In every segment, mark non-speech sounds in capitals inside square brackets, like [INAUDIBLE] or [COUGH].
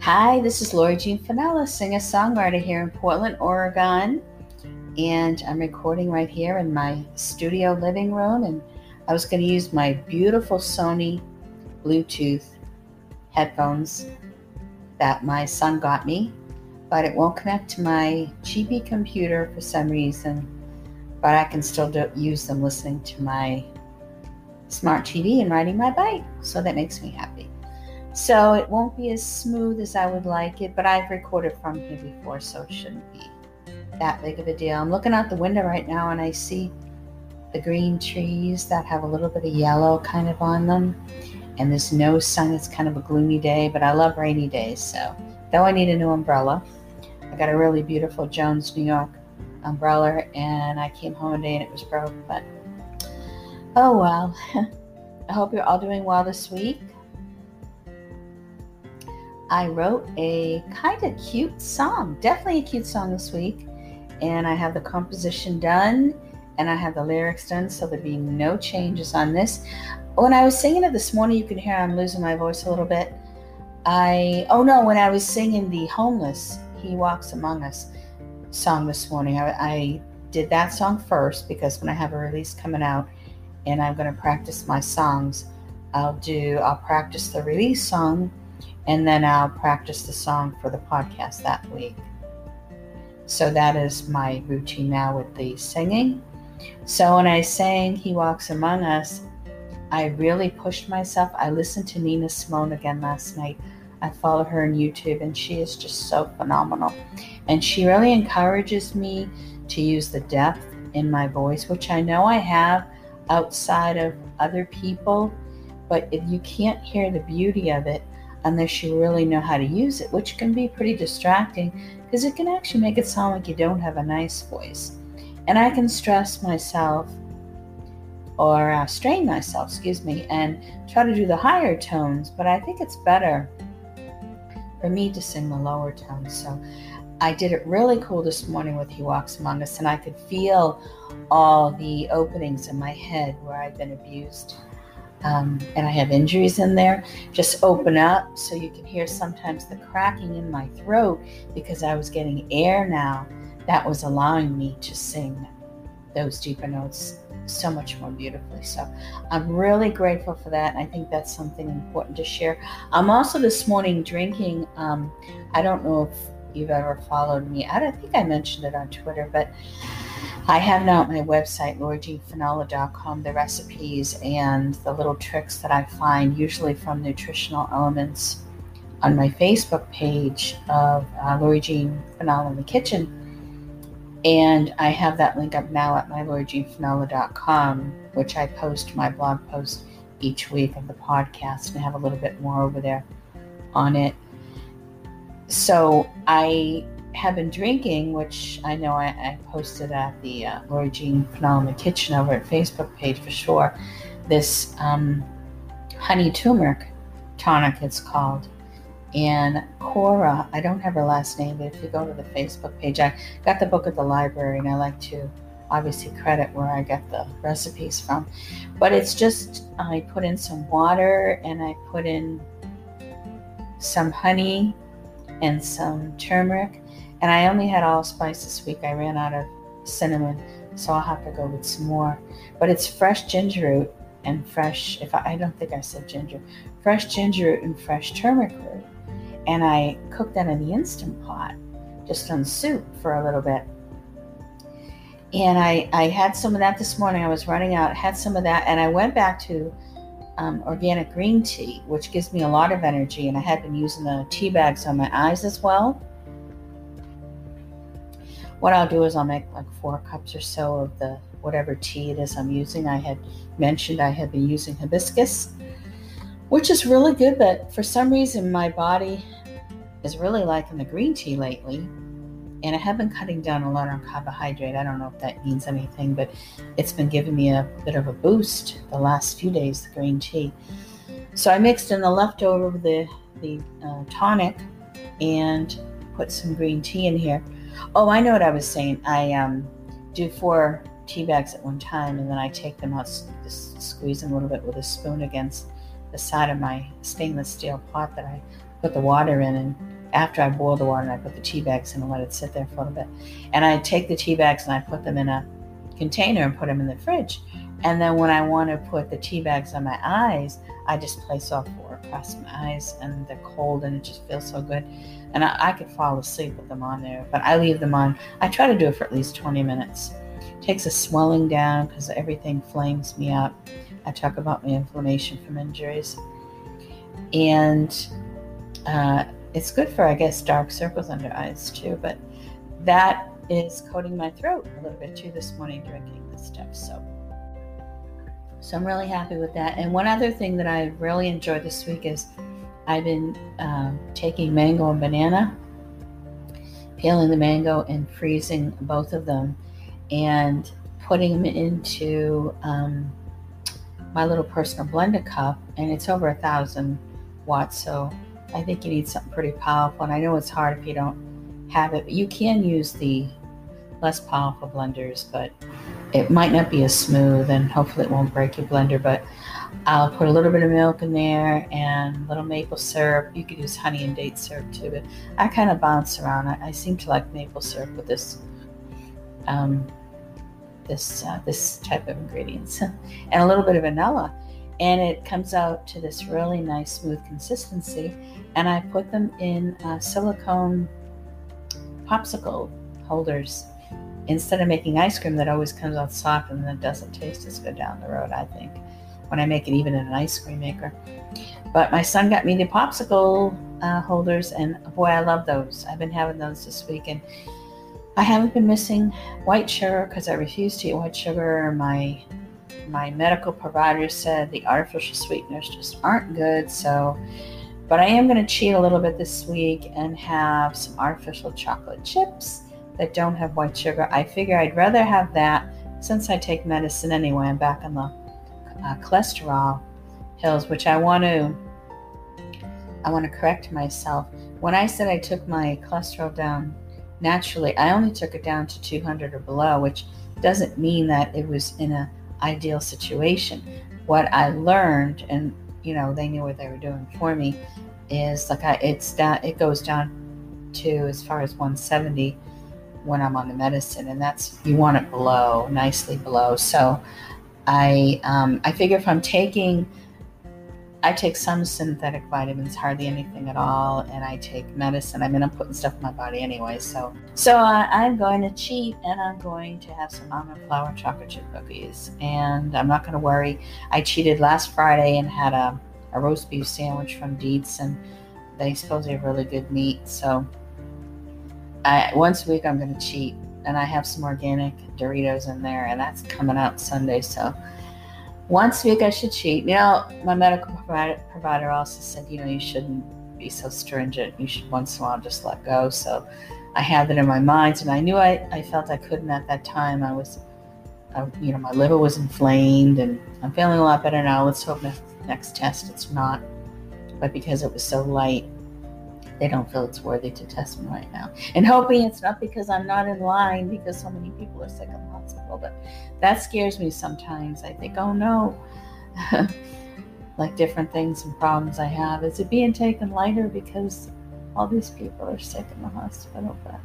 Hi, this is Lori Jean Finella, singer songwriter here in Portland, Oregon. And I'm recording right here in my studio living room. And I was going to use my beautiful Sony Bluetooth headphones that my son got me, but it won't connect to my GB computer for some reason. But I can still do, use them listening to my smart TV and riding my bike. So that makes me happy. So it won't be as smooth as I would like it, but I've recorded from here before, so it shouldn't be that big of a deal. I'm looking out the window right now and I see the green trees that have a little bit of yellow kind of on them. And there's no sun. It's kind of a gloomy day, but I love rainy days. So, though I need a new umbrella, I got a really beautiful Jones, New York umbrella, and I came home today and it was broke. But oh well. [LAUGHS] I hope you're all doing well this week. I wrote a kind of cute song, definitely a cute song this week. And I have the composition done and I have the lyrics done, so there'll be no changes on this. When I was singing it this morning, you can hear I'm losing my voice a little bit. I, oh no, when I was singing the Homeless, He Walks Among Us song this morning, I, I did that song first because when I have a release coming out and I'm going to practice my songs, I'll do, I'll practice the release song and then I'll practice the song for the podcast that week. So that is my routine now with the singing. So when I sang He Walks Among Us, I really pushed myself. I listened to Nina Simone again last night. I follow her on YouTube and she is just so phenomenal. And she really encourages me to use the depth in my voice, which I know I have outside of other people, but if you can't hear the beauty of it unless you really know how to use it, which can be pretty distracting because it can actually make it sound like you don't have a nice voice. And I can stress myself or uh, strain myself, excuse me, and try to do the higher tones, but I think it's better for me to sing the lower tones. So I did it really cool this morning with He Walks Among Us, and I could feel all the openings in my head where I've been abused um, and I have injuries in there, just open up so you can hear sometimes the cracking in my throat because I was getting air now that was allowing me to sing those deeper notes so much more beautifully. So I'm really grateful for that. And I think that's something important to share. I'm also this morning drinking, um, I don't know if you've ever followed me. I don't think I mentioned it on Twitter, but I have now at my website, lorijeanfinella.com, the recipes and the little tricks that I find, usually from nutritional elements, on my Facebook page of uh, Jean Finella in the Kitchen. And I have that link up now at my lorijeanfinella.com, which I post my blog post each week of the podcast and have a little bit more over there on it. So I have been drinking, which I know I, I posted at the uh, Lori Jean Phenomenal Kitchen over at Facebook page for sure, this um, honey turmeric tonic, it's called. And Cora, I don't have her last name, but if you go to the Facebook page, I got the book at the library and I like to obviously credit where I get the recipes from. But it's just, I put in some water and I put in some honey and some turmeric and I only had allspice this week. I ran out of cinnamon, so I'll have to go with some more. But it's fresh ginger root and fresh, if I, I don't think I said ginger, fresh ginger root and fresh turmeric root. And I cooked that in the Instant Pot, just on soup for a little bit. And I, I had some of that this morning. I was running out, had some of that, and I went back to um, organic green tea, which gives me a lot of energy. And I had been using the tea bags on my eyes as well what I'll do is I'll make like four cups or so of the whatever tea it is I'm using. I had mentioned I had been using hibiscus, which is really good, but for some reason my body is really liking the green tea lately. And I have been cutting down a lot on carbohydrate. I don't know if that means anything, but it's been giving me a bit of a boost the last few days, the green tea. So I mixed in the leftover, the, the uh, tonic, and put some green tea in here. Oh, I know what I was saying. I um, do four tea bags at one time, and then I take them out, squeeze them a little bit with a spoon against the side of my stainless steel pot that I put the water in. And after I boil the water, and I put the tea bags in and let it sit there for a little bit. And I take the tea bags and I put them in a container and put them in the fridge. And then when I want to put the tea bags on my eyes, I just place all four across my eyes, and they're cold, and it just feels so good. And I, I could fall asleep with them on there, but I leave them on. I try to do it for at least 20 minutes. It Takes the swelling down because everything flames me up. I talk about my inflammation from injuries. And uh, it's good for, I guess, dark circles under eyes too. But that is coating my throat a little bit too this morning drinking this stuff. So, so I'm really happy with that. And one other thing that I really enjoyed this week is I've been um, taking mango and banana, peeling the mango and freezing both of them, and putting them into um, my little personal blender cup, and it's over a thousand watts. So I think you need something pretty powerful. And I know it's hard if you don't have it, but you can use the less powerful blenders, but it might not be as smooth, and hopefully it won't break your blender. But I'll put a little bit of milk in there and a little maple syrup. You could use honey and date syrup too, but I kind of bounce around. I, I seem to like maple syrup with this um, this uh, this type of ingredients [LAUGHS] and a little bit of vanilla. And it comes out to this really nice smooth consistency. And i put them in uh, silicone popsicle holders. Instead of making ice cream that always comes out soft and then doesn't taste as good down the road i think when i make it even in an ice cream maker. But my son got me the popsicle uh, holders and boy i love those. I've been having those this week and I haven't been missing white sugar because I refuse to eat white sugar. My my medical provider said the artificial sweeteners just aren't good. So, but I am going to cheat a little bit this week and have some artificial chocolate chips that don't have white sugar. I figure I'd rather have that since I take medicine anyway. I'm back on the uh, cholesterol pills, which I want to. I want to correct myself. When I said I took my cholesterol down naturally i only took it down to 200 or below which doesn't mean that it was in an ideal situation. What i learned and you know they knew what they were doing for me is like I, it's that it goes down to as far as 170 when i'm on the medicine and that's you want it below nicely below. So i um, i figure if i'm taking I take some synthetic vitamins, hardly anything at all, and I take medicine. I mean, I'm putting stuff in my body anyway, so so uh, I'm going to cheat, and I'm going to have some almond flour chocolate chip cookies, and I'm not going to worry. I cheated last Friday and had a, a roast beef sandwich from Dietz, and they supposedly have really good meat. So I, once a week, I'm going to cheat, and I have some organic Doritos in there, and that's coming out Sunday, so once a week I should cheat. Know, my medical provider also said, you know, you shouldn't be so stringent. You should once in a while just let go. So I had that in my mind, and I knew I, I felt I couldn't at that time. I was, I, you know, my liver was inflamed, and I'm feeling a lot better now. Let's hope next, next test it's not. But because it was so light, they don't feel it's worthy to test me right now. And hoping it's not because I'm not in line because so many people are sick in the hospital. But that scares me sometimes. I think, oh no, [LAUGHS] like different things and problems I have. Is it being taken lighter because all these people are sick in the hospital? But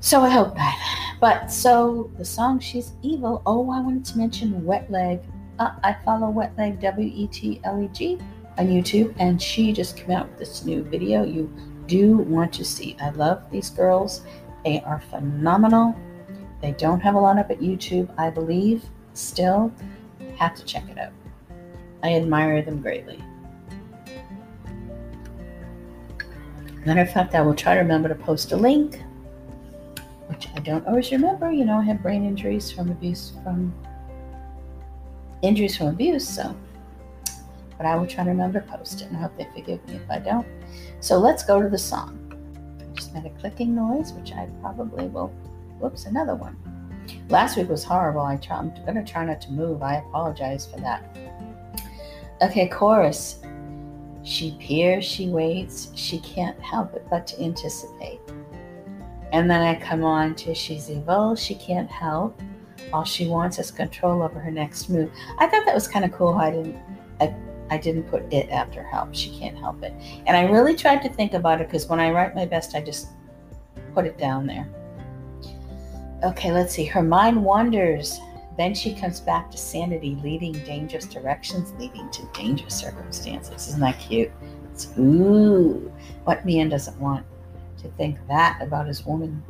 so I hope that. But so the song She's Evil. Oh, I wanted to mention Wet Leg. Uh, I follow Wet Leg W E T L E G on YouTube, and she just came out with this new video. You do want to see. I love these girls. They are phenomenal. They don't have a lot up at YouTube, I believe. Still, have to check it out. I admire them greatly. Matter of fact, I will try to remember to post a link, which I don't always remember. You know, I have brain injuries from abuse, from injuries from abuse, so but I will try to remember to post it and I hope they forgive me if I don't. So let's go to the song. I Just made a clicking noise, which I probably will. Whoops, another one. Last week was horrible. I try, I'm going to try not to move. I apologize for that. Okay, chorus. She peers, she waits, she can't help it but to anticipate. And then I come on to she's evil, she can't help. All she wants is control over her next move. I thought that was kind of cool. I didn't I, didn't put it after help. She can't help it. And I really tried to think about it because when I write my best, I just put it down there. Okay, let's see. Her mind wanders. Then she comes back to sanity, leading dangerous directions, leading to dangerous circumstances. Isn't that cute? It's ooh. What man doesn't want to think that about his woman?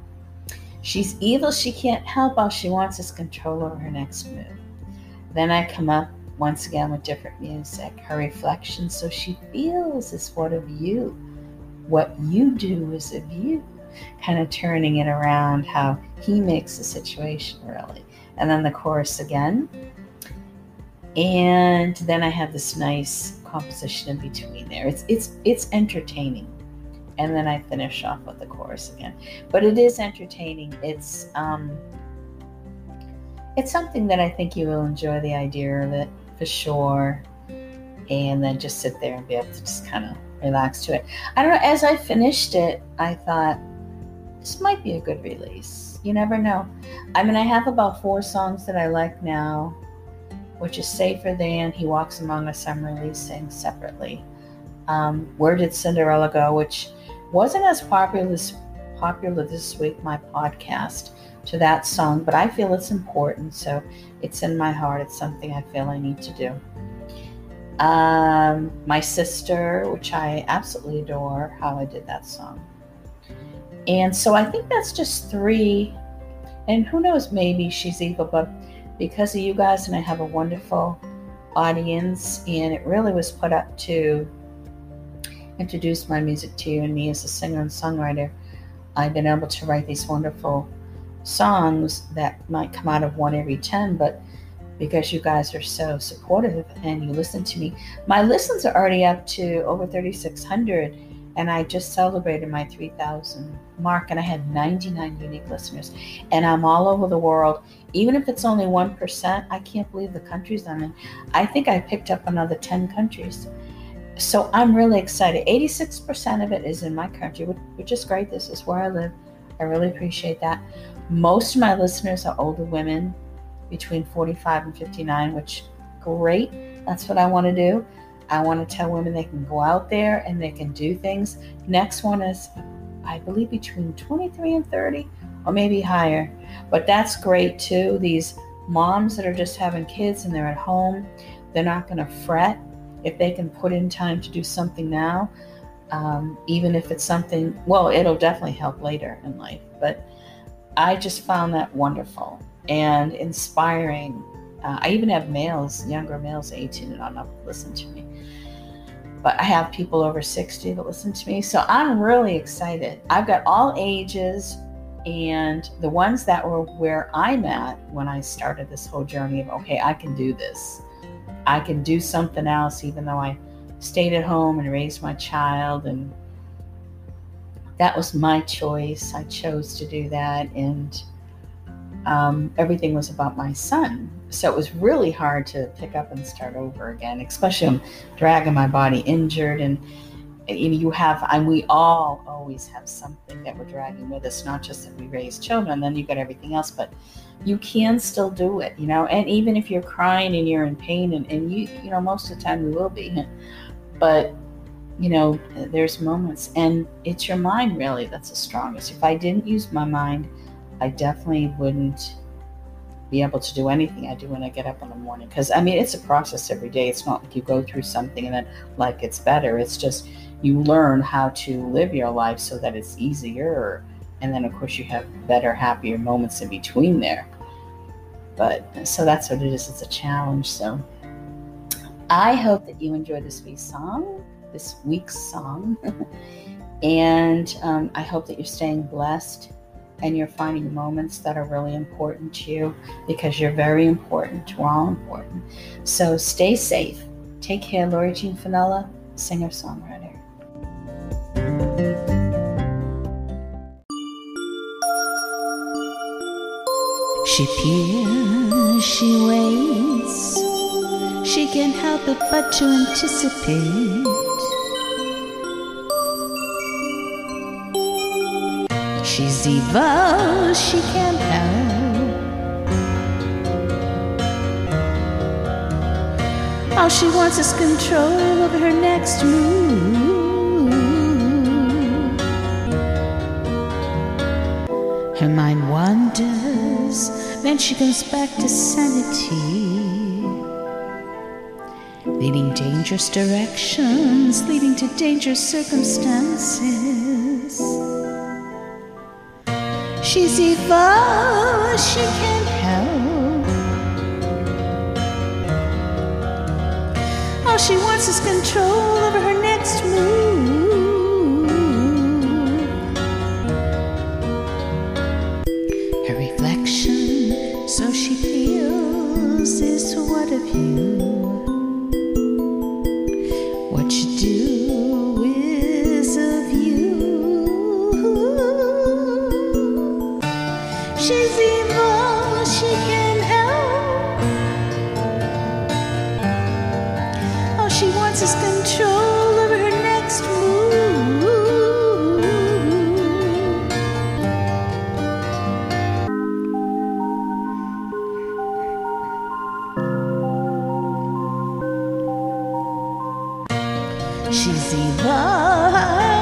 She's evil, she can't help. All she wants is control over her next move. Then I come up once again with different music. Her reflection, so she feels, is what of you. What you do is of you. Kind of turning it around how he makes the situation really and then the chorus again. And then I have this nice composition in between there. It's it's it's entertaining. And then I finish off with the chorus again. But it is entertaining. It's um it's something that I think you will enjoy the idea of it for sure. And then just sit there and be able to just kind of relax to it. I don't know, as I finished it, I thought this might be a good release you never know. I mean, I have about four songs that I like now, which is Safer Than, He Walks Among Us, I'm releasing separately. Um, Where Did Cinderella Go, which wasn't as popular this, popular this week, my podcast, to that song, but I feel it's important, so it's in my heart. It's something I feel I need to do. Um, my sister, which I absolutely adore, how I did that song. And so I think that's just three. And who knows, maybe she's evil, but because of you guys, and I have a wonderful audience, and it really was put up to introduce my music to you and me as a singer and songwriter. I've been able to write these wonderful songs that might come out of one every 10, but because you guys are so supportive and you listen to me, my listens are already up to over 3,600 and I just celebrated my 3,000 mark, and I had 99 unique listeners. And I'm all over the world. Even if it's only 1%, I can't believe the countries I'm in. I think I picked up another 10 countries. So I'm really excited. 86% of it is in my country, which is great. This is where I live. I really appreciate that. Most of my listeners are older women between 45 and 59, which great. That's what I want to do. I want to tell women they can go out there and they can do things. Next one is, I believe, between 23 and 30, or maybe higher. But that's great too. These moms that are just having kids and they're at home, they're not going to fret if they can put in time to do something now. Um, even if it's something, well, it'll definitely help later in life. But I just found that wonderful and inspiring. Uh, I even have males, younger males, 18 and on up, listen to me but I have people over 60 that listen to me. So I'm really excited. I've got all ages and the ones that were where I'm at when I started this whole journey of, okay, I can do this. I can do something else, even though I stayed at home and raised my child. And that was my choice. I chose to do that. And um, everything was about my son so it was really hard to pick up and start over again especially I'm dragging my body injured and you have and we all always have something that we're dragging with us not just that we raise children then you got everything else but you can still do it you know and even if you're crying and you're in pain and, and you you know most of the time we will be but you know there's moments and it's your mind really that's the strongest if i didn't use my mind i definitely wouldn't be able to do anything I do when I get up in the morning. Because I mean, it's a process every day. It's not like you go through something and then like it's better. It's just you learn how to live your life so that it's easier. And then, of course, you have better, happier moments in between there. But so that's what it is. It's a challenge. So I hope that you enjoy this week's song, this week's song. [LAUGHS] and um, I hope that you're staying blessed and you're finding moments that are really important to you because you're very important. We're all important. So stay safe. Take care, Lori Jean Finella, singer songwriter. She peers, she waits, she can't help it but to anticipate evil, she can't help. All she wants is control over her next move. Her mind wanders, then she comes back to sanity. Leading dangerous directions, leading to dangerous circumstances. She's evil, she can't help. All she wants is control over her next move. She's evil,